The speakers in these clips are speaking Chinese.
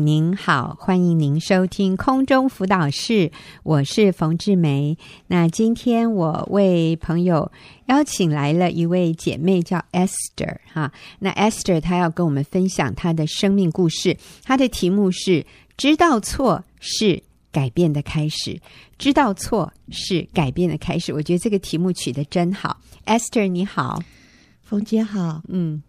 您好，欢迎您收听空中辅导室，我是冯志梅。那今天我为朋友邀请来了一位姐妹，叫 Esther 哈。那 Esther 她要跟我们分享她的生命故事，她的题目是“知道错是改变的开始”。知道错是改变的开始，我觉得这个题目取得真好。Esther 你好，冯姐好，嗯。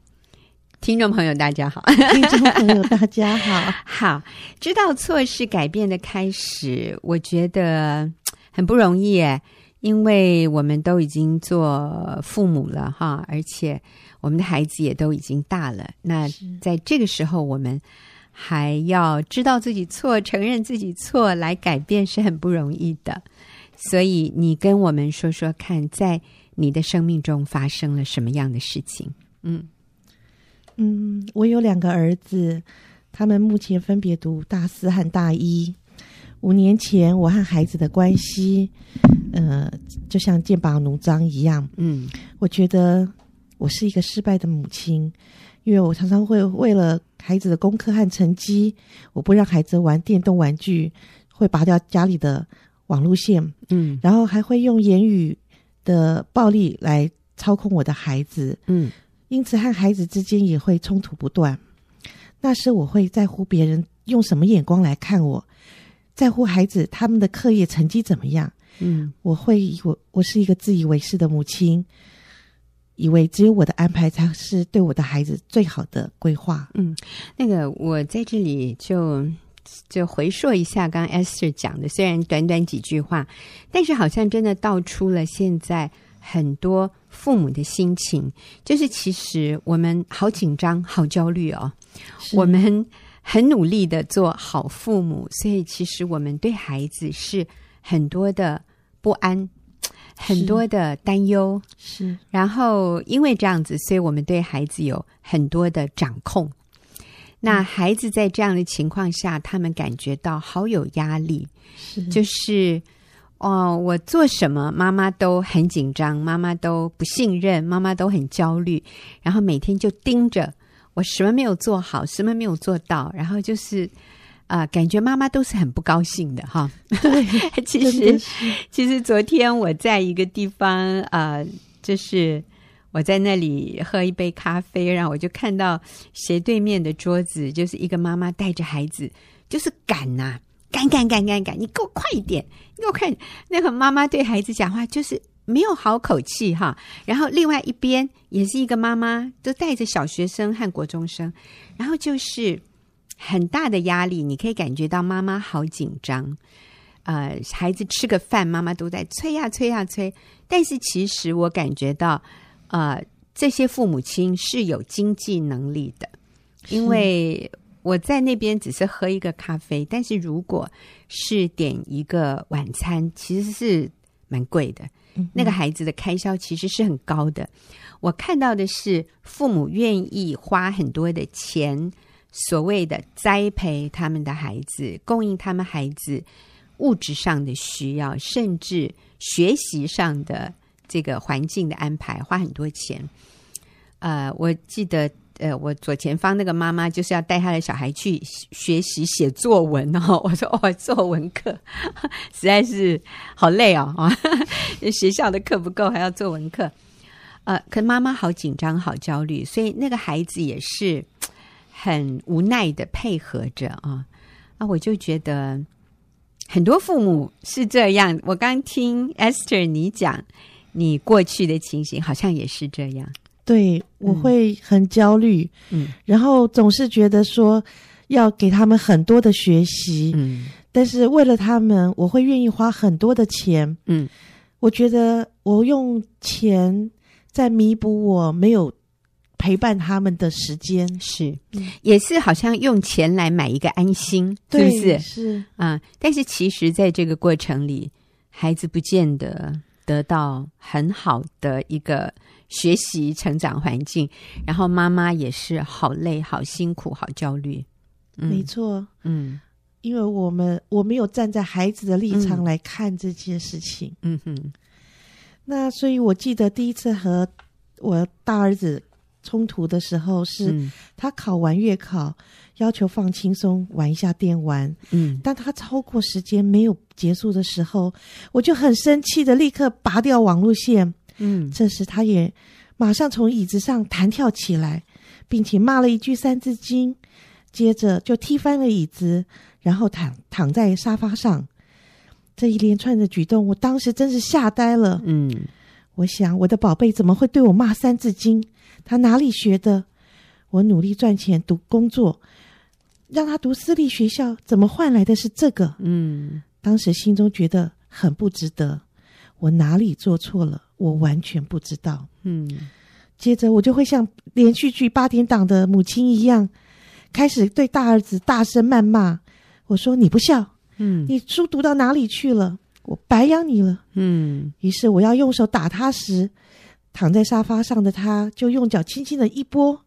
听众朋友，大家好！听众朋友，大家好。好，知道错是改变的开始，我觉得很不容易耶，因为我们都已经做父母了哈，而且我们的孩子也都已经大了。那在这个时候，我们还要知道自己错，承认自己错，来改变是很不容易的。所以，你跟我们说说看，在你的生命中发生了什么样的事情？嗯。嗯，我有两个儿子，他们目前分别读大四和大一。五年前，我和孩子的关系，呃，就像剑拔弩张一样。嗯，我觉得我是一个失败的母亲，因为我常常会为了孩子的功课和成绩，我不让孩子玩电动玩具，会拔掉家里的网路线。嗯，然后还会用言语的暴力来操控我的孩子。嗯。因此，和孩子之间也会冲突不断。那时，我会在乎别人用什么眼光来看我，在乎孩子他们的课业成绩怎么样。嗯，我会以我我是一个自以为是的母亲，以为只有我的安排才是对我的孩子最好的规划。嗯，那个我在这里就就回溯一下刚刚 Esther 讲的，虽然短短几句话，但是好像真的道出了现在。很多父母的心情，就是其实我们好紧张、好焦虑哦。我们很努力的做好父母，所以其实我们对孩子是很多的不安，很多的担忧。是，然后因为这样子，所以我们对孩子有很多的掌控。那孩子在这样的情况下，他们感觉到好有压力，是，就是。哦，我做什么，妈妈都很紧张，妈妈都不信任，妈妈都很焦虑，然后每天就盯着我，什么没有做好，什么没有做到，然后就是啊、呃，感觉妈妈都是很不高兴的哈。对，其实其实昨天我在一个地方啊、呃，就是我在那里喝一杯咖啡，然后我就看到斜对面的桌子，就是一个妈妈带着孩子，就是赶呐、啊。赶赶赶赶赶！你给我快一点！你给我看那个妈妈对孩子讲话，就是没有好口气哈。然后另外一边也是一个妈妈，都带着小学生和国中生，然后就是很大的压力。你可以感觉到妈妈好紧张。呃，孩子吃个饭，妈妈都在催呀催呀催。但是其实我感觉到，呃，这些父母亲是有经济能力的，因为。我在那边只是喝一个咖啡，但是如果是点一个晚餐，其实是蛮贵的。嗯。那个孩子的开销其实是很高的。我看到的是父母愿意花很多的钱，所谓的栽培他们的孩子，供应他们孩子物质上的需要，甚至学习上的这个环境的安排，花很多钱。呃，我记得。呃，我左前方那个妈妈就是要带她的小孩去学习写作文哦。我说哦，作文课实在是好累哦啊！学校的课不够，还要作文课。呃，可妈妈好紧张，好焦虑，所以那个孩子也是很无奈的配合着啊啊！我就觉得很多父母是这样。我刚听 Esther 你讲你过去的情形，好像也是这样。对，我会很焦虑，嗯，然后总是觉得说要给他们很多的学习，嗯，但是为了他们，我会愿意花很多的钱，嗯，我觉得我用钱在弥补我没有陪伴他们的时间，是，也是好像用钱来买一个安心，是不是？是。啊，但是其实在这个过程里，孩子不见得得到很好的一个。学习成长环境，然后妈妈也是好累、好辛苦、好焦虑。嗯、没错，嗯，因为我们我没有站在孩子的立场来看这件事情。嗯哼，那所以我记得第一次和我大儿子冲突的时候是，他考完月考，要求放轻松玩一下电玩，嗯，当他超过时间没有结束的时候，我就很生气的立刻拔掉网络线，嗯，这时他也马上从椅子上弹跳起来，并且骂了一句三字经，接着就踢翻了椅子，然后躺躺在沙发上。这一连串的举动，我当时真是吓呆了，嗯。我想，我的宝贝怎么会对我骂三字经？他哪里学的？我努力赚钱读工作，让他读私立学校，怎么换来的是这个？嗯，当时心中觉得很不值得。我哪里做错了？我完全不知道。嗯，接着我就会像连续剧八点档的母亲一样，开始对大儿子大声谩骂。我说：“你不孝，嗯，你书读到哪里去了？”我白养你了，嗯。于是我要用手打他时，躺在沙发上的他就用脚轻轻的一拨，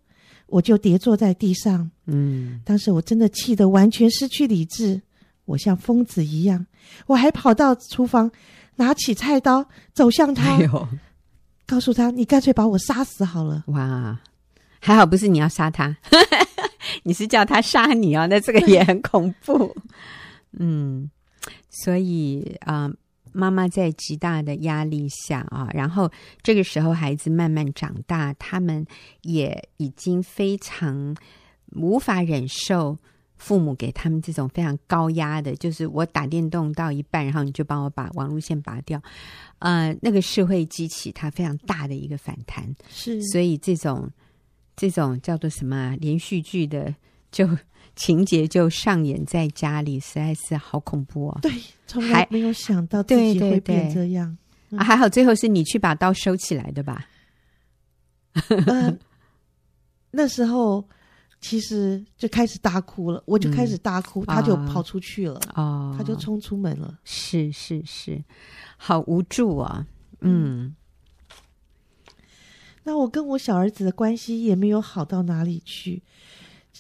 我就跌坐在地上，嗯。当时我真的气得完全失去理智，我像疯子一样，我还跑到厨房，拿起菜刀走向他，哎，告诉他：“你干脆把我杀死好了。”哇，还好不是你要杀他，你是叫他杀你哦，那这个也很恐怖，嗯。所以啊，呃，妈妈在极大的压力下啊，然后这个时候孩子慢慢长大，他们也已经非常无法忍受父母给他们这种非常高压的，就是我打电动到一半，然后你就帮我把网路线拔掉，呃，那个是会激起他非常大的一个反弹。是，所以这种这种叫做什么连续剧的就。情节就上演在家里，实在是好恐怖哦！对，从来没有想到自己会变这样。对对对嗯啊、还好最后是你去把刀收起来的吧？呃、那时候其实就开始大哭了，我就开始大哭，嗯、他就跑出去了，哦，他就冲出门了。是是是，好无助啊！嗯，嗯，那我跟我小儿子的关系也没有好到哪里去。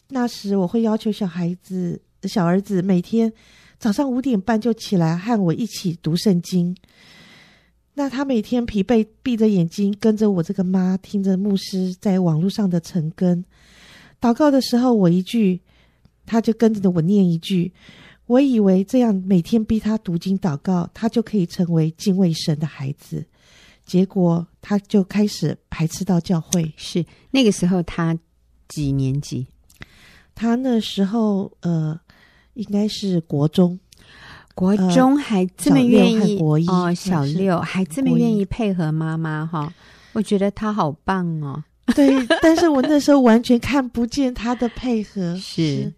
那时我会要求小孩子、小儿子每天早上五点半就起来和我一起读圣经。那他每天疲惫，闭着眼睛跟着我这个妈，听着牧师在网络上的晨更。祷告的时候，我一句，他就跟着我念一句。我以为这样每天逼他读经祷告，他就可以成为敬畏神的孩子。结果他就开始排斥到教会。是那个时候他几年级？他那时候呃，应该是国中，国中还这么愿意、哦，小六还这么愿意配合妈妈哈，我觉得他好棒哦。对，但是我那时候完全看不见他的配合。是，是。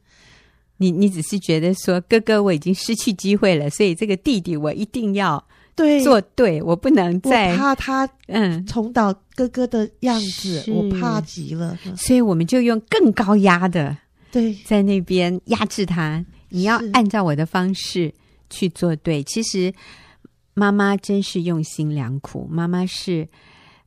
你你只是觉得说哥哥我已经失去机会了，所以这个弟弟我一定要对。做对，我不能再怕他嗯。重蹈哥哥的样子，我怕极了，所以我们就用更高压的。对，在那边压制他，你要按照我的方式去做对。其实妈妈真是用心良苦，妈妈是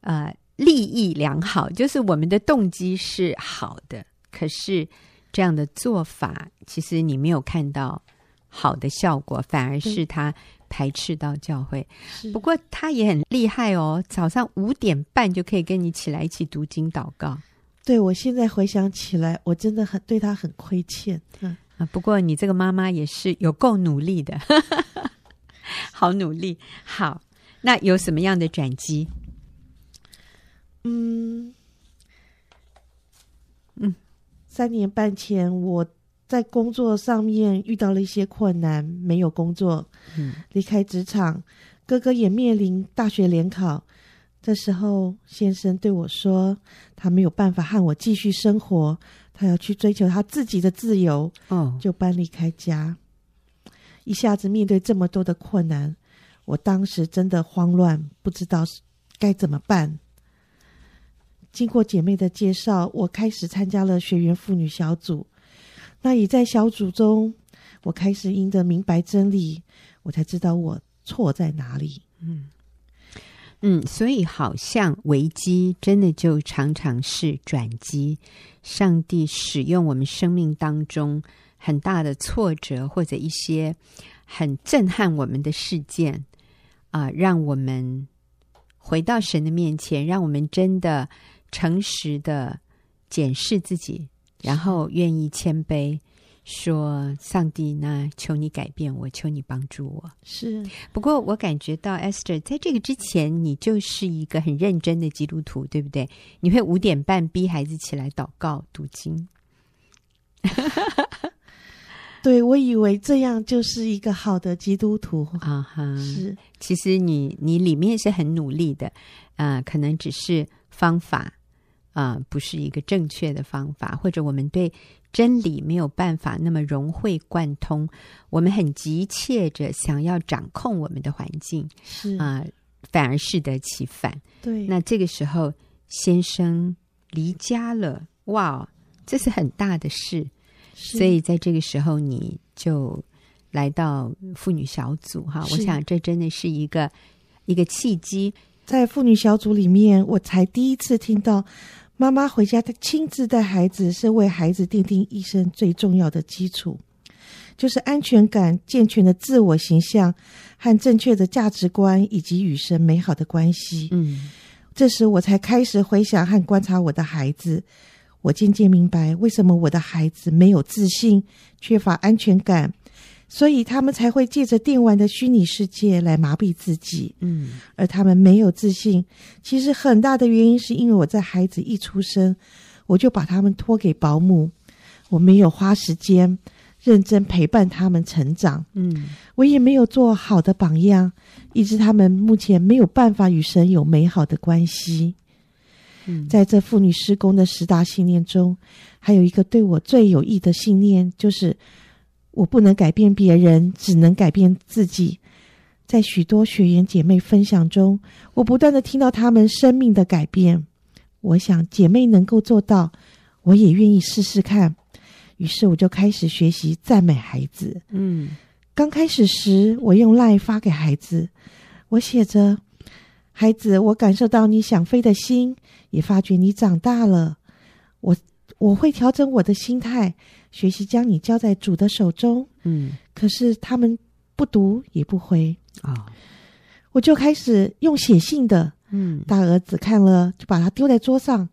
呃利益良好，就是我们的动机是好的，可是这样的做法，其实你没有看到好的效果，反而是他排斥到教会。不过他也很厉害哦，早上五点半就可以跟你起来一起读经祷告。对，我现在回想起来，我真的很对他很亏欠。嗯啊，不过你这个妈妈也是有够努力的，好努力。好，那有什么样的转机？嗯嗯，三年半前我在工作上面遇到了一些困难，没有工作，嗯，离开职场，哥哥也面临大学联考。这时候，先生对我说：“他没有办法和我继续生活，他要去追求他自己的自由。”哦，就搬离开家。一下子面对这么多的困难，我当时真的慌乱，不知道该怎么办。经过姐妹的介绍，我开始参加了学员妇女小组。那也在小组中，我开始赢得明白真理，我才知道我错在哪里。嗯。嗯，所以好像危机真的就常常是转机。上帝使用我们生命当中很大的挫折，或者一些很震撼我们的事件啊，让我们回到神的面前，让我们真的诚实的检视自己，然后愿意谦卑。说：“上帝，那求你改变我，求你帮助我。”是。不过我感觉到 Esther 在这个之前，你就是一个很认真的基督徒，对不对？你会五点半逼孩子起来祷告、读经。对，我以为这样就是一个好的基督徒啊哈。Uh-huh. 是，其实你你里面是很努力的啊，呃，可能只是方法啊，呃，不是一个正确的方法，或者我们对。真理没有办法那么融会贯通，我们很急切着想要掌控我们的环境，是啊、呃，反而适得其反。对，那这个时候先生离家了，哇，这是很大的事。所以在这个时候，你就来到妇女小组哈，我想这真的是一个一个契机。在妇女小组里面，我才第一次听到。妈妈回家，她亲自带孩子，是为孩子奠定一生最重要的基础，就是安全感、健全的自我形象和正确的价值观，以及与神美好的关系。嗯，这时我才开始回想和观察我的孩子，我渐渐明白为什么我的孩子没有自信、缺乏安全感。所以他们才会借着电玩的虚拟世界来麻痹自己，嗯，而他们没有自信，其实很大的原因是因为我在孩子一出生，我就把他们托给保姆，我没有花时间认真陪伴他们成长，嗯，我也没有做好的榜样，以致他们目前没有办法与神有美好的关系。嗯，在这妇女施工的十大信念中，还有一个对我最有益的信念就是。我不能改变别人，只能改变自己。在许多学员姐妹分享中，我不断的听到她们生命的改变。我想姐妹能够做到，我也愿意试试看。于是我就开始学习赞美孩子。嗯，刚开始时，我用 LINE 发给孩子，我写着：“孩子，我感受到你想飞的心，也发觉你长大了。我我会调整我的心态。”学习将你交在主的手中，嗯，可是他们不读也不回。哦，我就开始用写信的，嗯，大儿子看了就把它丢在桌上，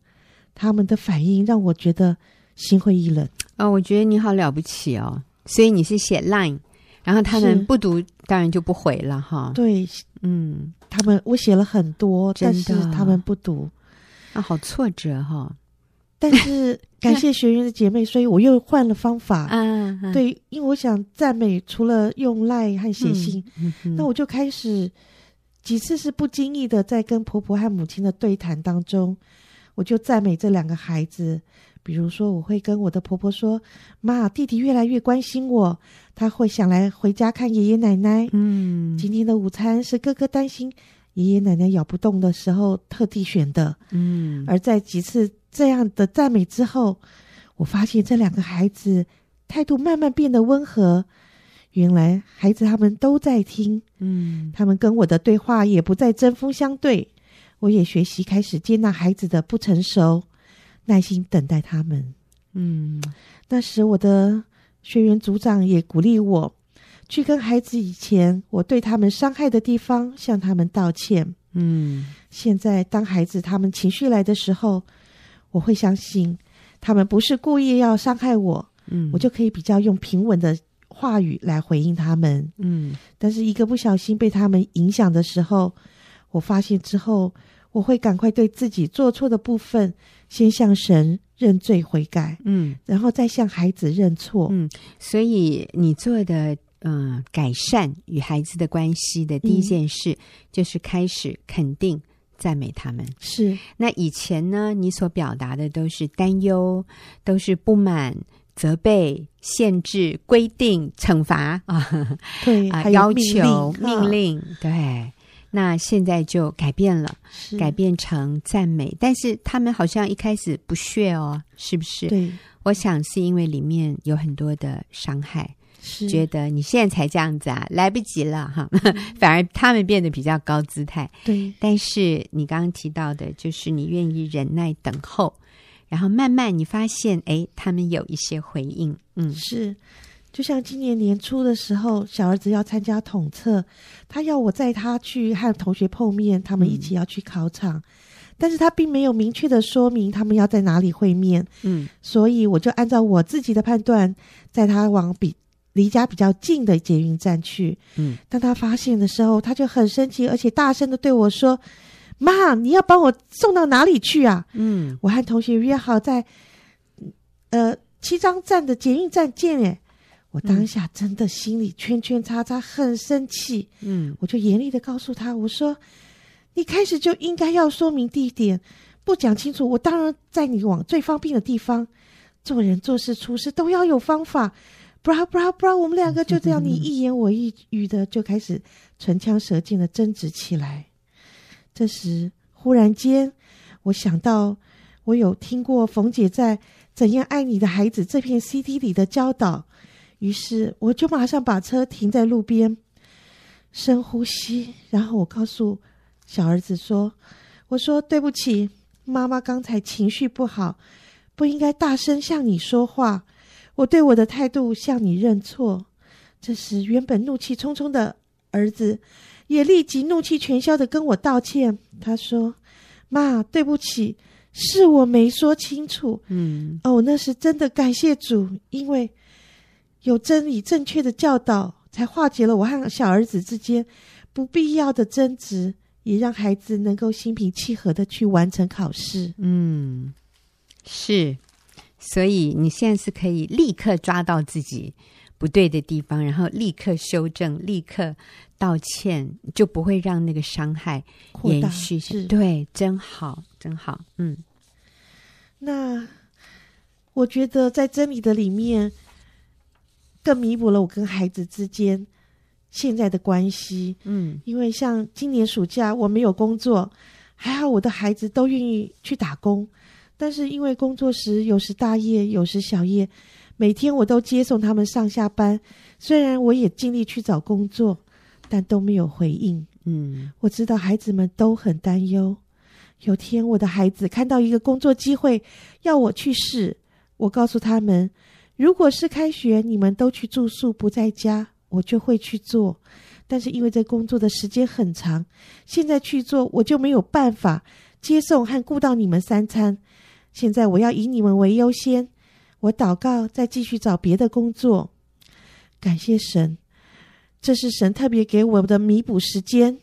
他们的反应让我觉得心灰意冷。哦，我觉得你好了不起哦，所以你是写 Line，然后他们不读，当然就不回了哈。对，嗯，他们我写了很多，但是他们不读，啊，好挫折哈、哦。但是 感谢学员的姐妹，所以我又换了方法。嗯，对，因为我想赞美，除了用赖和写信，嗯嗯、那我就开始几次是不经意的，在跟婆婆和母亲的对谈当中，我就赞美这两个孩子。比如说，我会跟我的婆婆说：“妈，弟弟越来越关心我，他会想来回家看爷爷奶奶。”嗯，今天的午餐是哥哥担心爷爷奶奶咬不动的时候特地选的。嗯，而在几次。这样的赞美之后，我发现这两个孩子态度慢慢变得温和。原来孩子他们都在听，嗯，他们跟我的对话也不再针锋相对。我也学习开始接纳孩子的不成熟，耐心等待他们。嗯，那时我的学员组长也鼓励我去跟孩子以前我对他们伤害的地方向他们道歉。嗯，现在当孩子他们情绪来的时候。我会相信，他们不是故意要伤害我，嗯，我就可以比较用平稳的话语来回应他们，嗯。但是一个不小心被他们影响的时候，我发现之后，我会赶快对自己做错的部分先向神认罪悔改，嗯，然后再向孩子认错，嗯。所以你做的，嗯、呃，改善与孩子的关系的第一件事，嗯、就是开始肯定。赞美他们是。那以前呢，你所表达的都是担忧，都是不满、责备、限制、规定、惩罚啊，对啊，要求、命令，对。那现在就改变了，改变成赞美，但是他们好像一开始不屑哦，是不是？对，我想是因为里面有很多的伤害。是觉得你现在才这样子啊，来不及了哈，反而他们变得比较高姿态。对，但是你刚刚提到的，就是你愿意忍耐等候，然后慢慢你发现，哎，他们有一些回应。嗯，是，就像今年年初的时候，小儿子要参加统测，他要我载他去和同学碰面，他们一起要去考场。嗯但是他并没有明确的说明他们要在哪里会面。嗯，所以我就按照我自己的判断，在他往比离家比较近的捷运站去。嗯，当他发现的时候，他就很生气，而且大声的对我说：“妈，你要把我送到哪里去啊？”嗯，我和同学约好在呃七张站的捷运站见。哎，我当下真的心里圈圈叉叉，很生气。嗯，我就严厉的告诉他：“我说。”你开始就应该要说明地点，不讲清楚，我当然在你往最方便的地方。做人做事处事都要有方法，不然不然不然，我们两个就这样你 一言我一语的就开始唇枪舌剑的争执起来。这时忽然间，我想到我有听过冯姐在《怎样爱你的孩子》这片 CD 里的教导，于是我就马上把车停在路边，深呼吸，然后我告诉。小儿子说：“我说对不起，妈妈刚才情绪不好，不应该大声向你说话。我对我的态度向你认错。”这时，原本怒气冲冲的儿子也立即怒气全消的跟我道歉。他说：“妈，对不起，是我没说清楚。嗯，哦，那是真的感谢主，因为有真理正确的教导，才化解了我和小儿子之间不必要的争执。”也让孩子能够心平气和的去完成考试。嗯，是，所以你现在是可以立刻抓到自己不对的地方，然后立刻修正，立刻道歉，就不会让那个伤害延续。是，对，真好，真好。嗯，那我觉得在真理的里面，更弥补了我跟孩子之间。现在的关系，嗯，因为像今年暑假我没有工作，还好我的孩子都愿意去打工，但是因为工作时有时大夜，有时小夜，每天我都接送他们上下班。虽然我也尽力去找工作，但都没有回应。嗯，我知道孩子们都很担忧。有天我的孩子看到一个工作机会，要我去试，我告诉他们，如果是开学，你们都去住宿，不在家。我就会去做，但是因为这工作的时间很长，现在去做我就没有办法接送和顾到你们三餐。现在我要以你们为优先，我祷告再继续找别的工作。感谢神，这是神特别给我的弥补时间。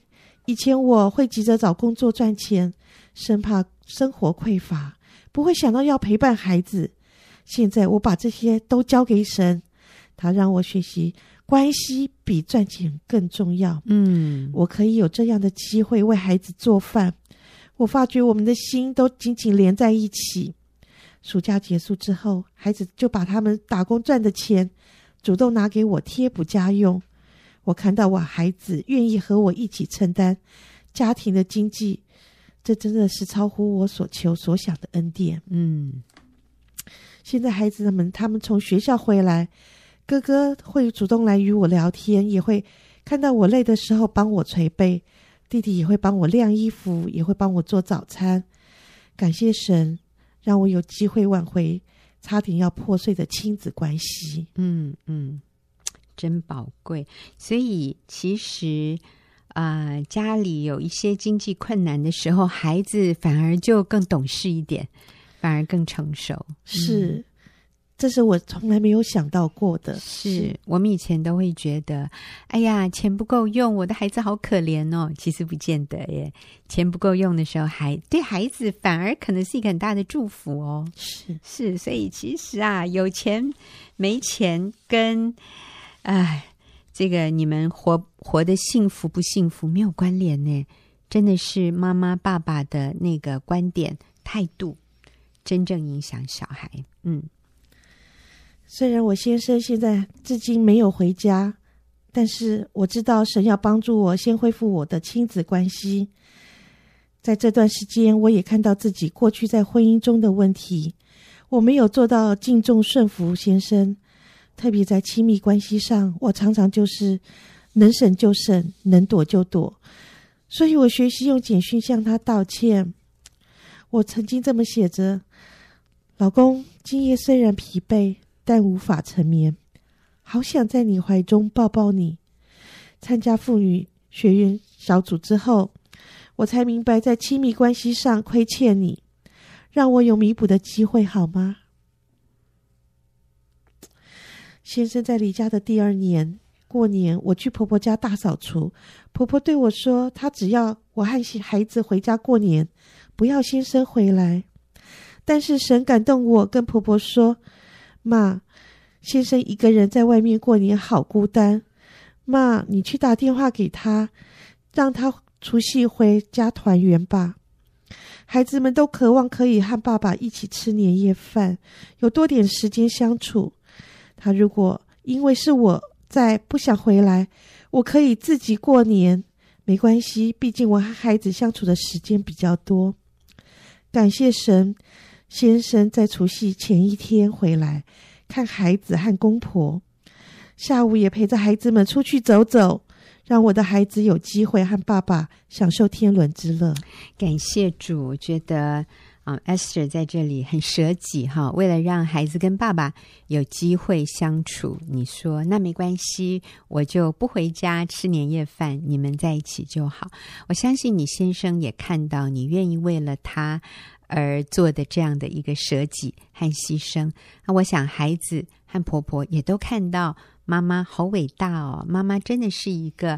以前我会急着找工作赚钱，生怕生活匮乏，不会想到要陪伴孩子。现在我把这些都交给神，他让我学习。关系比赚钱更重要。嗯，我可以有这样的机会为孩子做饭。我发觉我们的心都紧紧连在一起。暑假结束之后，孩子就把他们打工赚的钱主动拿给我贴补家用。我看到我孩子愿意和我一起承担家庭的经济，这真的是超乎我所求所想的恩典。嗯，现在孩子们他们从学校回来。哥哥会主动来与我聊天，也会看到我累的时候帮我捶背。弟弟也会帮我晾衣服，也会帮我做早餐。感谢神，让我有机会挽回差点要破碎的亲子关系。嗯嗯，真宝贵。所以其实啊、呃，家里有一些经济困难的时候，孩子反而就更懂事一点，反而更成熟。是。嗯这是我从来没有想到过的。是我们以前都会觉得，哎呀，钱不够用，我的孩子好可怜哦。其实不见得耶，钱不够用的时候，还对孩子反而可能是一个很大的祝福哦。是是，所以其实啊，有钱没钱跟哎，这个你们活活得幸福不幸福没有关联呢。真的是妈妈爸爸的那个观点态度，真正影响小孩。嗯。虽然我先生现在至今没有回家，但是我知道神要帮助我先恢复我的亲子关系。在这段时间，我也看到自己过去在婚姻中的问题，我没有做到敬重顺服先生，特别在亲密关系上，我常常就是能省就省，能躲就躲。所以我学习用简讯向他道歉。我曾经这么写着：“老公，今夜虽然疲惫。”但无法成眠，好想在你怀中抱抱你。参加妇女学院小组之后，我才明白在亲密关系上亏欠你，让我有弥补的机会，好吗？先生在离家的第二年过年，我去婆婆家大扫除，婆婆对我说：“她只要我和孩子回家过年，不要先生回来。”但是神感动我，跟婆婆说：“妈，先生一个人在外面过年好孤单，妈，你去打电话给他，让他。”除夕回家团圆吧，孩子们都渴望可以和爸爸一起吃年夜饭，有多点时间相处。他如果因为是我在不想回来，我可以自己过年，没关系，毕竟我和孩子相处的时间比较多。感谢神，先生在除夕前一天回来看孩子和公婆，下午也陪着孩子们出去走走。让我的孩子有机会和爸爸享受天伦之乐。感谢主，觉得啊，Esther 在这里很舍己哈，为了让孩子跟爸爸有机会相处，你说那没关系，我就不回家吃年夜饭，你们在一起就好。我相信你先生也看到你愿意为了他而做的这样的一个舍己和牺牲。那我想孩子和婆婆也都看到。妈妈好伟大哦！妈妈真的是一个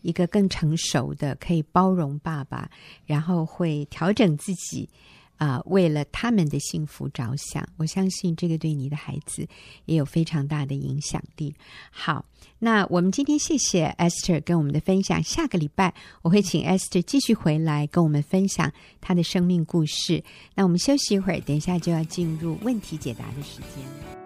一个更成熟的，可以包容爸爸，然后会调整自己，啊、为了他们的幸福着想。我相信这个对你的孩子也有非常大的影响力。好，那我们今天谢谢 Esther 跟我们的分享。下个礼拜我会请 Esther 继续回来跟我们分享她的生命故事。那我们休息一会儿，等一下就要进入问题解答的时间。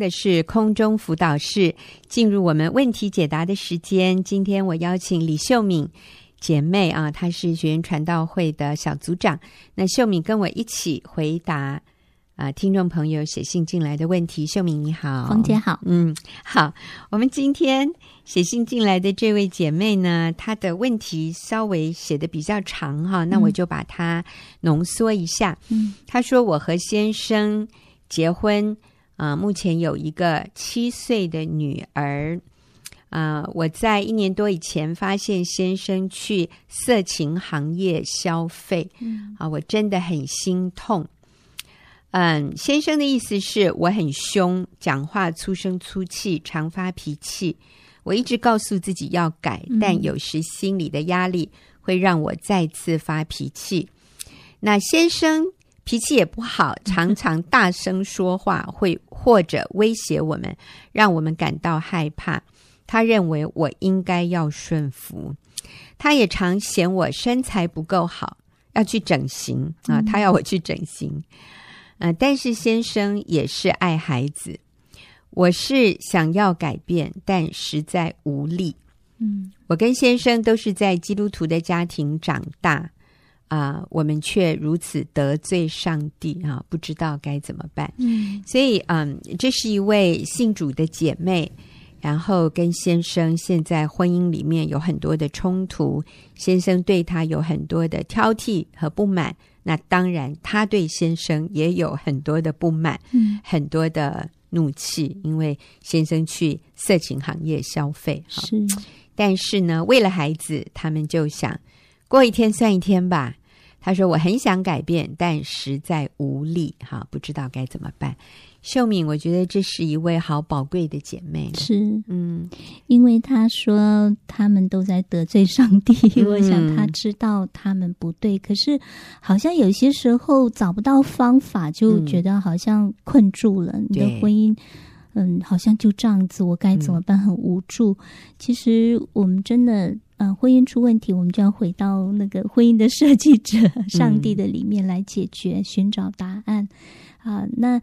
的是空中辅导室，进入我们问题解答的时间。今天我邀请李秀敏姐妹啊，她是学员传道会的小组长。那秀敏跟我一起回答啊，听众朋友写信进来的问题。秀敏你好，冯姐好，嗯，好。我们今天写信进来的这位姐妹呢，她的问题稍微写的比较长哈，那我就把它浓缩一下。嗯，她说我和先生结婚。啊，目前有一个七岁的女儿。啊，我在一年多以前发现先生去色情行业消费，啊，我真的很心痛。嗯，先生的意思是我很凶，讲话粗声粗气，常发脾气。我一直告诉自己要改，但有时心里的压力会让我再次发脾气。那先生。脾气也不好，常常大声说话，会或者威胁我们，让我们感到害怕。他认为我应该要顺服。他也常嫌我身材不够好，要去整形啊，他要我去整形。嗯、呃，但是先生也是爱孩子，我是想要改变，但实在无力。嗯，我跟先生都是在基督徒的家庭长大。啊、呃，我们却如此得罪上帝啊！不知道该怎么办。嗯，所以嗯，这是一位信主的姐妹，然后跟先生现在婚姻里面有很多的冲突，先生对她有很多的挑剔和不满。那当然，她对先生也有很多的不满，嗯，很多的怒气，因为先生去色情行业消费。是，但是呢，为了孩子，他们就想过一天算一天吧。他说：“我很想改变，但实在无力，哈，不知道该怎么办。”秀敏，我觉得这是一位好宝贵的姐妹。是，嗯，因为她说他们都在得罪上帝，嗯、我想他知道他们不对，可是好像有些时候找不到方法，就觉得好像困住了、嗯、你的婚姻。嗯，好像就这样子，我该怎么办？很无助。嗯、其实我们真的。嗯，婚姻出问题，我们就要回到那个婚姻的设计者上帝的里面来解决，嗯、寻找答案。啊，那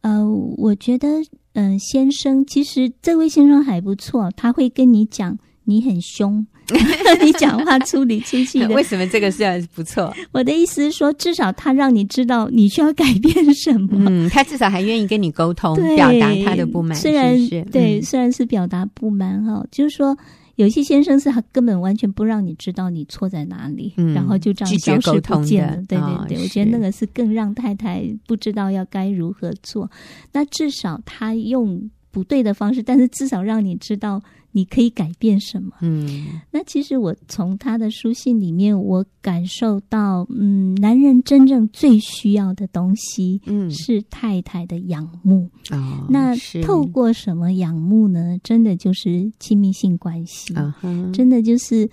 呃，我觉得，嗯、呃，先生其实这位先生还不错，他会跟你讲你很凶，你讲话粗里粗气的。为什么这个是不错？我的意思是说，至少他让你知道你需要改变什么。嗯，他至少还愿意跟你沟通，表达他的不满。虽然对，嗯、虽然是表达不满哈，就是说有些先生是他根本完全不让你知道你错在哪里，嗯、然后就这样消失不见了。对对对，哦、我觉得那个是更让太太不知道要该如何做。那至少他用不对的方式，但是至少让你知道。你可以改变什么？嗯，那其实我从他的书信里面，我感受到，嗯，男人真正最需要的东西，嗯，是太太的仰慕。哦，那透过什么仰慕呢？真的就是亲密性关系，啊、真的就是。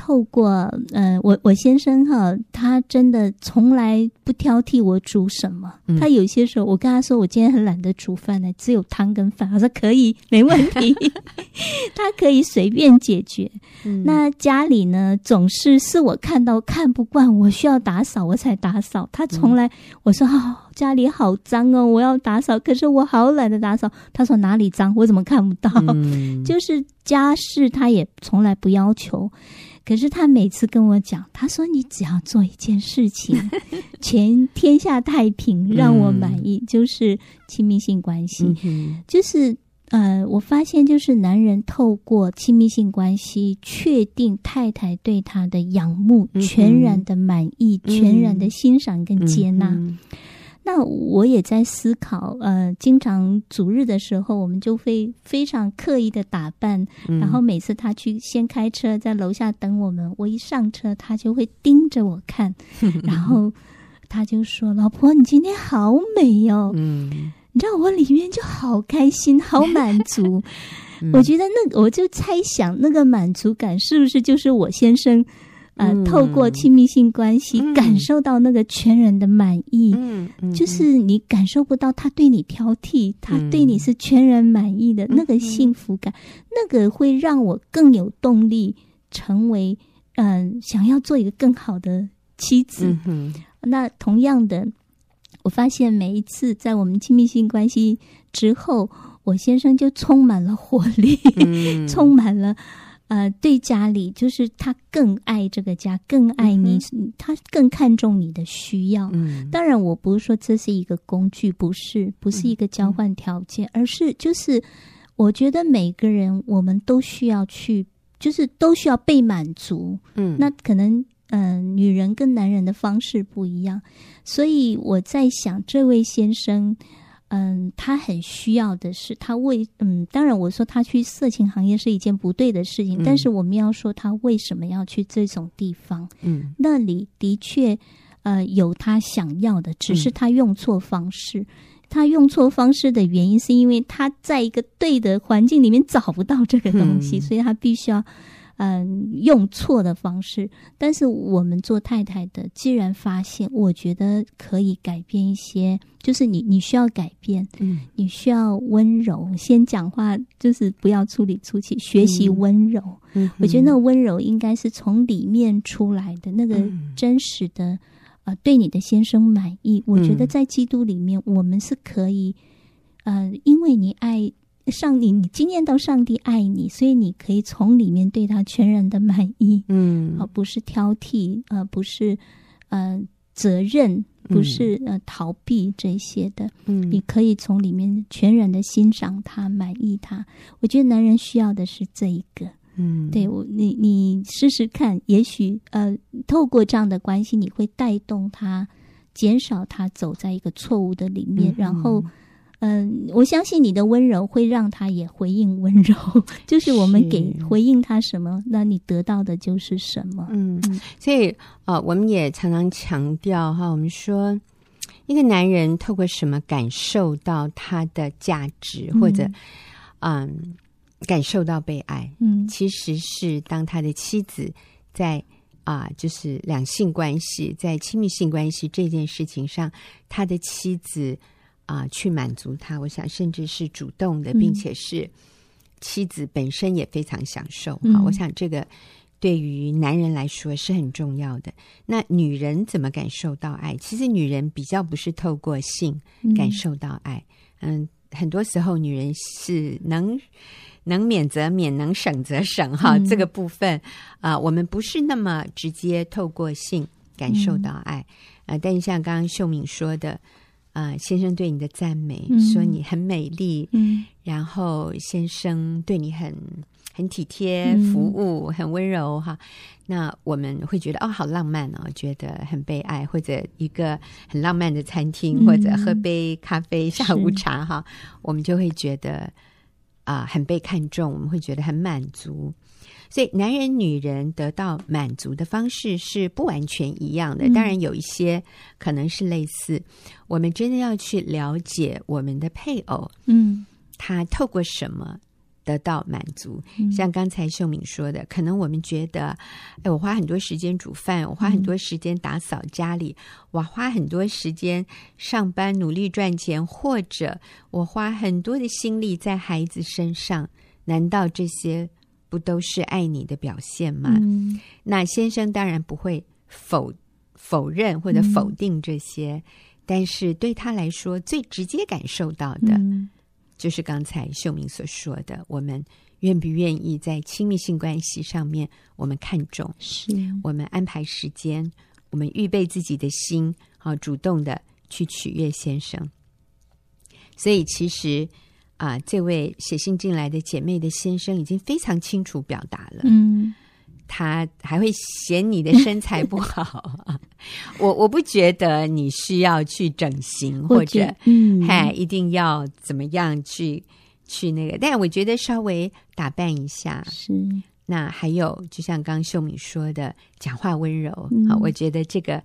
透过呃，我我先生哈，他真的从来不挑剔我煮什么。嗯、他有些时候，我跟他说，我今天很懒得煮饭呢，只有汤跟饭。他说可以，没问题，他可以随便解决。嗯、那家里呢，总是是我看到看不惯，我需要打扫，我才打扫。他从来、嗯、我说哦，家里好脏哦，我要打扫，可是我好懒得打扫。他说哪里脏？我怎么看不到？嗯、就是家事，他也从来不要求。可是他每次跟我讲，他说：“你只要做一件事情，全天下太平，让我满意，嗯、就是亲密性关系。嗯、就是呃，我发现就是男人透过亲密性关系，确定太太对他的仰慕，嗯、全然的满意，嗯、全然的欣赏跟接纳。嗯”那我也在思考，呃，经常主日的时候，我们就会非常刻意的打扮，嗯、然后每次他去先开车在楼下等我们，我一上车，他就会盯着我看，然后他就说：“老婆，你今天好美哦。”嗯，你知道我里面就好开心，好满足。嗯、我觉得那，我就猜想那个满足感是不是就是我先生。呃，透过亲密性关系、嗯、感受到那个全人的满意，就是你感受不到他对你挑剔，嗯、他对你是全然满意的、嗯、那个幸福感，嗯、那个会让我更有动力成为，嗯、呃，想要做一个更好的妻子。嗯、那同样的，我发现每一次在我们亲密性关系之后，我先生就充满了活力，嗯、充满了。呃，对家里就是他更爱这个家，更爱你，嗯、他更看重你的需要。嗯，当然，我不是说这是一个工具，不是，不是一个交换条件，嗯、而是就是，我觉得每个人我们都需要去，就是都需要被满足。嗯，那可能，嗯、呃，女人跟男人的方式不一样，所以我在想，这位先生。嗯，他很需要的是，他为嗯，当然我说他去色情行业是一件不对的事情，嗯、但是我们要说他为什么要去这种地方？嗯，那里的确呃有他想要的，只是他用错方式。嗯、他用错方式的原因是因为他在一个对的环境里面找不到这个东西，嗯、所以他必须要。嗯，用错的方式，但是我们做太太的，既然发现，我觉得可以改变一些，就是你你需要改变，嗯，你需要温柔，先讲话就是不要处理粗气，学习温柔。嗯，我觉得那个温柔应该是从里面出来的，那个真实的，呃，对你的先生满意。我觉得在基督里面，我们是可以，呃，因为你爱。上帝，你经验到上帝爱你，所以你可以从里面对他全然的满意，嗯，而不是挑剔，呃，不是呃责任，不是呃逃避这些的，嗯，你可以从里面全然的欣赏他，满意他。我觉得男人需要的是这一个，嗯，对我，你你试试看，也许呃，透过这样的关系，你会带动他，减少他走在一个错误的里面，嗯、然后。嗯，我相信你的温柔会让他也回应温柔，就是我们给回应他什么，那你得到的就是什么。嗯，所以呃，我们也常常强调哈，我们说一个男人透过什么感受到他的价值，或者嗯，嗯感受到被爱，嗯，其实是当他的妻子在啊、呃，就是两性关系在亲密性关系这件事情上，他的妻子。啊，去满足他，我想甚至是主动的，并且是妻子本身也非常享受。哈、嗯，我想这个对于男人来说是很重要的。那女人怎么感受到爱？其实女人比较不是透过性感受到爱。嗯，嗯，很多时候女人是能能免则免，能省则省哈。嗯、这个部分啊、呃，我们不是那么直接透过性感受到爱啊、嗯呃。但是像刚刚秀敏说的啊、呃，先生对你的赞美，嗯、说你很美丽，嗯，然后先生对你很很体贴、服务、很温柔哈。那我们会觉得哦，好浪漫哦，觉得很被爱，或者一个很浪漫的餐厅，嗯、或者喝杯咖啡、下午茶哈，我们就会觉得啊、呃，很被看重，我们会觉得很满足。所以，男人、女人得到满足的方式是不完全一样的，当然有一些可能是类似。嗯、我们真的要去了解我们的配偶，嗯，他透过什么？得到满足，像刚才秀敏说的，嗯、可能我们觉得，哎，我花很多时间煮饭，我花很多时间打扫家里，嗯、我花很多时间上班努力赚钱，或者我花很多的心力在孩子身上，难道这些不都是爱你的表现吗？嗯、那先生当然不会否否认或者否定这些，嗯、但是对他来说，最直接感受到的。嗯就是刚才秀明所说的，我们愿不愿意在亲密性关系上面，我们看重，是我们安排时间，我们预备自己的心，好主动的去取悦先生。所以其实啊，这位写信进来的姐妹的先生已经非常清楚表达了，嗯。他还会嫌你的身材不好，我我不觉得你需要去整形或者，嗯，嗨，一定要怎么样去去那个，但我觉得稍微打扮一下是。那还有，就像刚刚秀敏说的，讲话温柔。啊，嗯，我觉得这个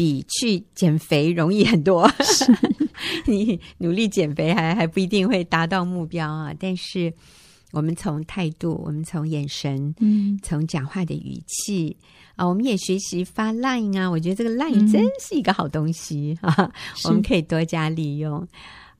比去减肥容易很多。你努力减肥还还不一定会达到目标啊，但是。我们从态度，我们从眼神，嗯，从讲话的语气啊，我们也学习发 line 啊。我觉得这个 line 真是一个好东西啊，嗯、我们可以多加利用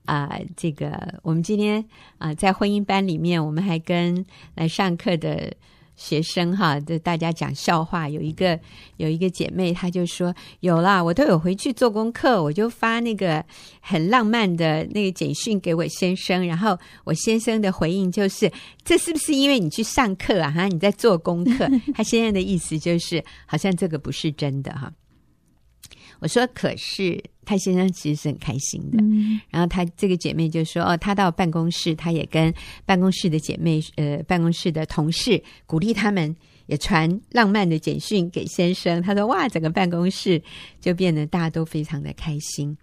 啊。这个我们今天啊，在婚姻班里面，我们还跟来上课的。学生哈，就大家讲笑话。有一个有一个姐妹，她就说有啦，我都有回去做功课，我就发那个很浪漫的那个简讯给我先生，然后我先生的回应就是：这是不是因为你去上课啊？哈，你在做功课？他现在的意思就是，好像这个不是真的哈。我说：“可是他先生其实是很开心的。嗯”然后他这个姐妹就说：“哦，他到办公室，他也跟办公室的姐妹，呃，办公室的同事鼓励他们，也传浪漫的简讯给先生。他说：‘哇，整个办公室就变得大家都非常的开心。’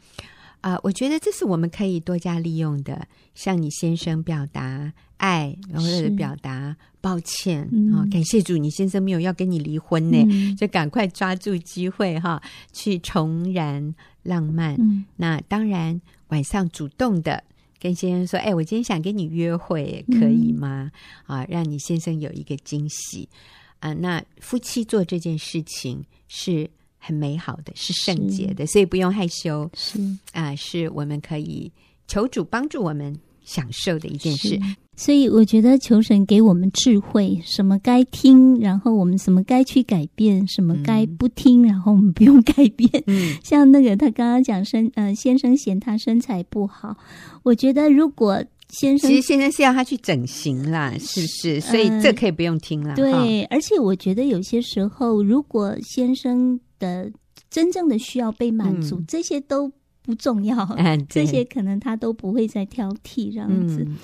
啊、呃，我觉得这是我们可以多加利用的，向你先生表达。”爱，然后表达抱歉啊、嗯哦，感谢主，你先生没有要跟你离婚呢，嗯、就赶快抓住机会哈，去重燃浪漫。嗯、那当然，晚上主动的跟先生说：“哎，我今天想跟你约会，可以吗？”嗯、啊，让你先生有一个惊喜啊。那夫妻做这件事情是很美好的，是圣洁的，所以不用害羞。是啊，是我们可以求主帮助我们享受的一件事。所以我觉得求神给我们智慧，什么该听，然后我们什么该去改变，什么该不听，然后我们不用改变。嗯，像那个他刚刚讲身，呃，先生嫌他身材不好，我觉得如果先生其实先生是要他去整形啦，是不是？所以这可以不用听了。呃、对，而且我觉得有些时候，如果先生的真正的需要被满足，嗯、这些都。不重要，嗯、这些可能他都不会再挑剔这样子。嗯、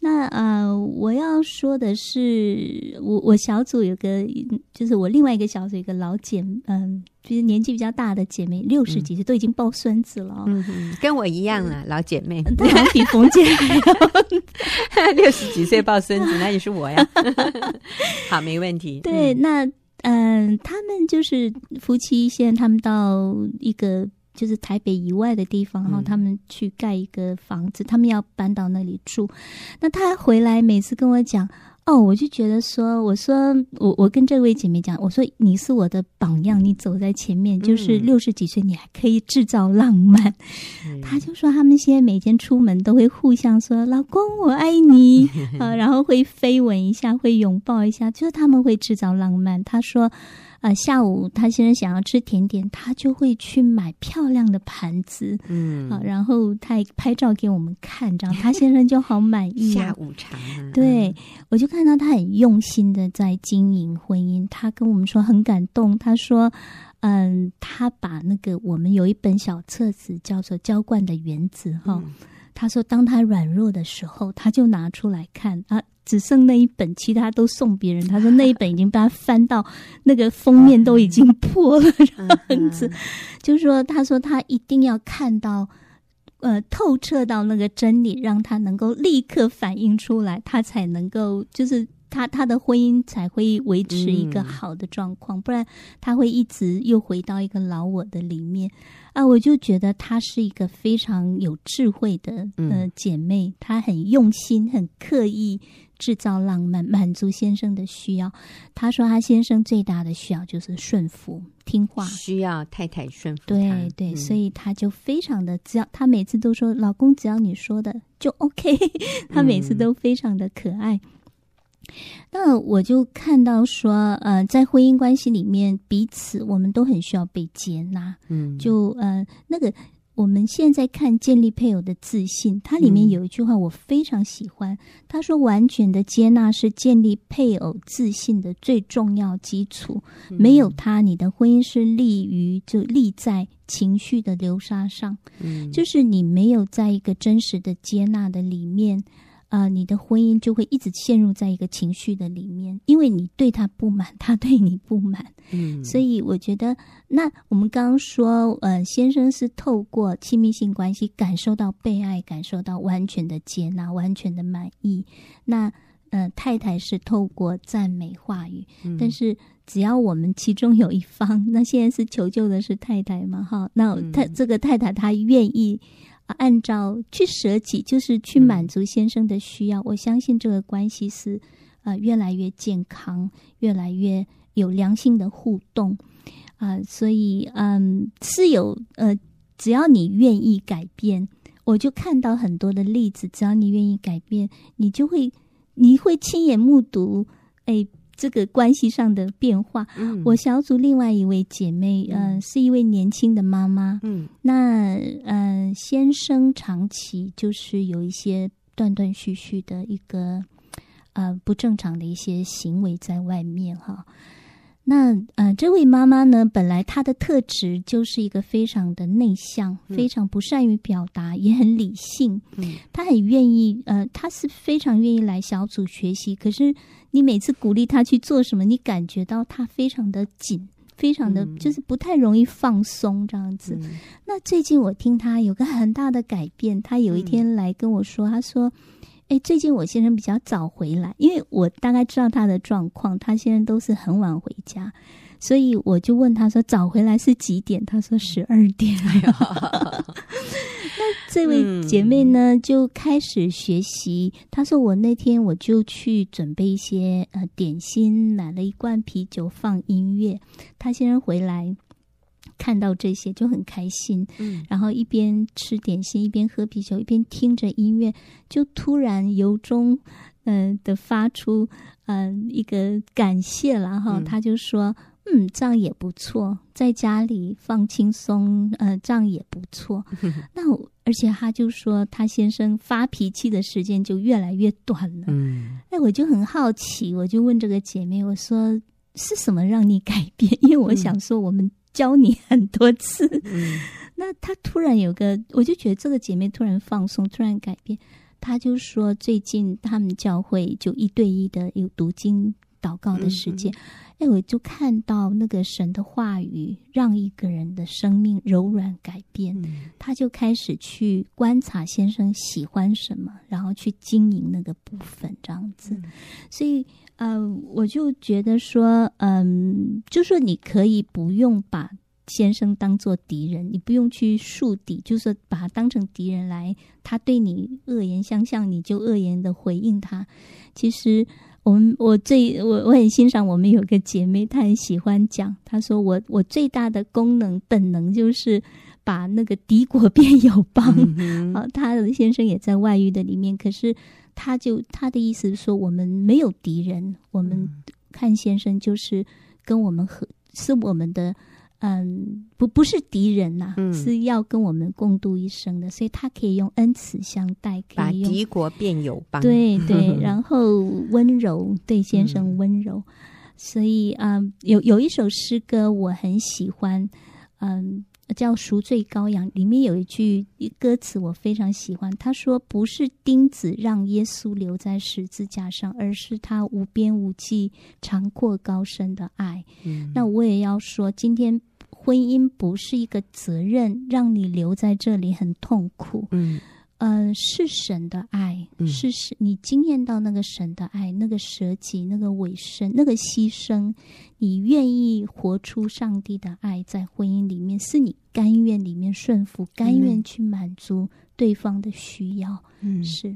那呃，我要说的是，我我小组有个，就是我另外一个小组一个老姐，嗯、呃，就是年纪比较大的姐妹，六十几岁、嗯、都已经抱孙子了，跟我一样啊，老姐妹，她比冯姐还要 六十几岁抱孙子，那也是我呀。好，没问题。对，嗯那嗯、呃，他们就是夫妻，现在他们到一个。就是台北以外的地方，然后他们去盖一个房子，嗯、他们要搬到那里住。那他回来每次跟我讲，哦，我就觉得说，我说我我跟这位姐妹讲，我说你是我的榜样，你走在前面，就是六十几岁你还可以制造浪漫。嗯、他就说他们现在每天出门都会互相说“老公我爱你”啊，然后会飞吻一下，会拥抱一下，就是他们会制造浪漫。他说。呃，下午他先生想要吃甜点，他就会去买漂亮的盘子，嗯，啊，然后他也拍照给我们看，这样他先生就好满意。下午茶，对，我就看到他很用心的在经营婚姻，他跟我们说很感动，他说，嗯，他把那个我们有一本小册子叫做《浇灌的原子》哈，他说当他软弱的时候，他就拿出来看啊。只剩那一本，其他都送别人。他说那一本已经被他翻到那个封面都已经破了，这样子。就是说，他说他一定要看到，呃，透彻到那个真理，让他能够立刻反应出来，他才能够就是。他他的婚姻才会维持一个好的状况，嗯，不然他会一直又回到一个老我的里面啊！我就觉得她是一个非常有智慧的呃姐妹，她很用心，很刻意制造浪漫，满足先生的需要。他说，他先生最大的需要就是顺服、听话，需要太太顺服。对对，所以他就非常的，只要他每次都说：“老公，只要你说的就 OK。”他每次都非常的可爱。那我就看到说，呃，在婚姻关系里面，彼此我们都很需要被接纳。嗯，就呃，那个我们现在看建立配偶的自信，它里面有一句话我非常喜欢。他说：“完全的接纳是建立配偶自信的最重要基础，没有他，你的婚姻是立于就立在情绪的流沙上。嗯，就是你没有在一个真实的接纳的里面。”啊、呃，你的婚姻就会一直陷入在一个情绪的里面，因为你对他不满，他对你不满。嗯，所以我觉得，那我们刚刚说，呃，先生是透过亲密性关系感受到被爱，感受到完全的接纳，完全的满意。那呃，太太是透过赞美话语，嗯、但是只要我们其中有一方，那现在是求救的是太太嘛？哈，那他这个太太她愿意。按照去舍己，就是去满足先生的需要。嗯、我相信这个关系是呃越来越健康，越来越有良性的互动啊、呃。所以嗯，是有呃，只要你愿意改变，我就看到很多的例子。只要你愿意改变，你就会你会亲眼目睹哎。这个关系上的变化，嗯，我小组另外一位姐妹，嗯、呃，是一位年轻的妈妈，嗯，那呃，先生长期就是有一些断断续续的一个呃不正常的一些行为在外面哈。那呃，这位妈妈呢，本来她的特质就是一个非常的内向，嗯、非常不善于表达，也很理性。嗯，她很愿意，呃，她是非常愿意来小组学习。可是你每次鼓励她去做什么，你感觉到她非常的紧，非常的就是不太容易放松这样子。嗯、那最近我听她有个很大的改变，她有一天来跟我说，她说。哎，最近我先生比较早回来，因为我大概知道他的状况，他现在都是很晚回家，所以我就问他说：“早回来是几点？”他说：“十二点。” 那这位姐妹呢，就开始学习。她说：“我那天我就去准备一些呃点心，买了一罐啤酒，放音乐。他先生回来。”看到这些就很开心，嗯，然后一边吃点心，一边喝啤酒，一边听着音乐，就突然由衷，嗯、呃、的发出，嗯、呃、一个感谢了哈。嗯、他就说，嗯，这样也不错，在家里放轻松，呃，这样也不错。嗯、那而且他就说，他先生发脾气的时间就越来越短了。嗯，哎，我就很好奇，我就问这个姐妹，我说是什么让你改变？因为我想说我们、嗯。教你很多次，嗯、那她突然有个，我就觉得这个姐妹突然放松，突然改变。她就说，最近他们教会就一对一的有读经祷告的时间，哎、嗯，我就看到那个神的话语让一个人的生命柔软改变。她、嗯、就开始去观察先生喜欢什么，然后去经营那个部分，这样子。嗯、所以。呃，我就觉得说，嗯，就说你可以不用把先生当做敌人，你不用去树敌，就是把他当成敌人来，他对你恶言相向，你就恶言的回应他。其实，我们我最我我很欣赏我们有个姐妹，她很喜欢讲，她说我我最大的功能本能就是把那个敌国 变友邦。啊、嗯哼，她的先生也在外遇的里面，可是。他就他的意思是说，我们没有敌人，我们看先生就是跟我们和是我们的。嗯，不不是敌人呐、啊嗯，是要跟我们共度一生的，所以他可以用恩慈相待，可以用把敌国变友邦。对对，然后温柔对先生温柔，嗯、所以嗯，有有一首诗歌我很喜欢，嗯，叫《赎罪羔羊》，里面有一句歌词我非常喜欢，他说：“不是钉子让耶稣留在十字架上，而是他无边无际、长阔高深的爱。嗯”那我也要说，今天。婚姻不是一个责任，让你留在这里很痛苦。嗯，呃，是神的爱，嗯、是神，你经验到那个神的爱，那个舍己，那个委身，那个牺牲，你愿意活出上帝的爱，在婚姻里面，是你甘愿里面顺服，甘愿去满足对方的需要。嗯，是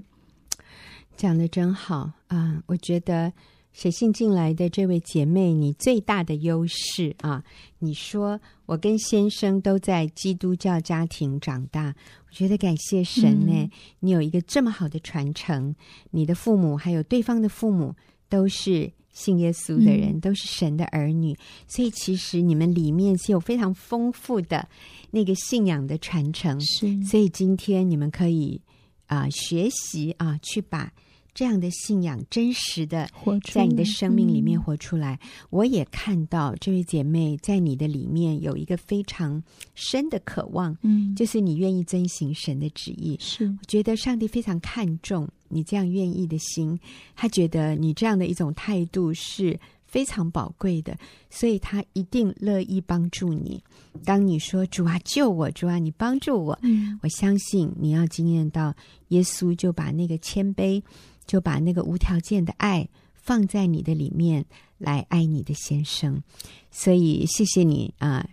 讲的真好啊！我觉得。写信进来的这位姐妹，你最大的优势啊！你说我跟先生都在基督教家庭长大，我觉得感谢神呢，嗯、你有一个这么好的传承，你的父母还有对方的父母都是信耶稣的人，嗯、都是神的儿女，所以其实你们里面是有非常丰富的那个信仰的传承。是，所以今天你们可以啊、呃、学习啊去把。这样的信仰真实的在你的生命里面活出来，嗯、我也看到这位姐妹在你的里面有一个非常深的渴望，嗯，就是你愿意遵行神的旨意。是，我觉得上帝非常看重你这样愿意的心，他觉得你这样的一种态度是非常宝贵的，所以他一定乐意帮助你。当你说“主啊，救我！主啊，你帮助我！”嗯，我相信你要经验到耶稣就把那个谦卑。就把那个无条件的爱放在你的里面，来爱你的先生。所以谢谢你啊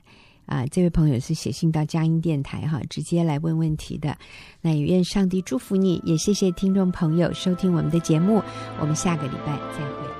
啊！这位朋友是写信到佳音电台哈，直接来问问题的。那也愿上帝祝福你，也谢谢听众朋友收听我们的节目。我们下个礼拜再会。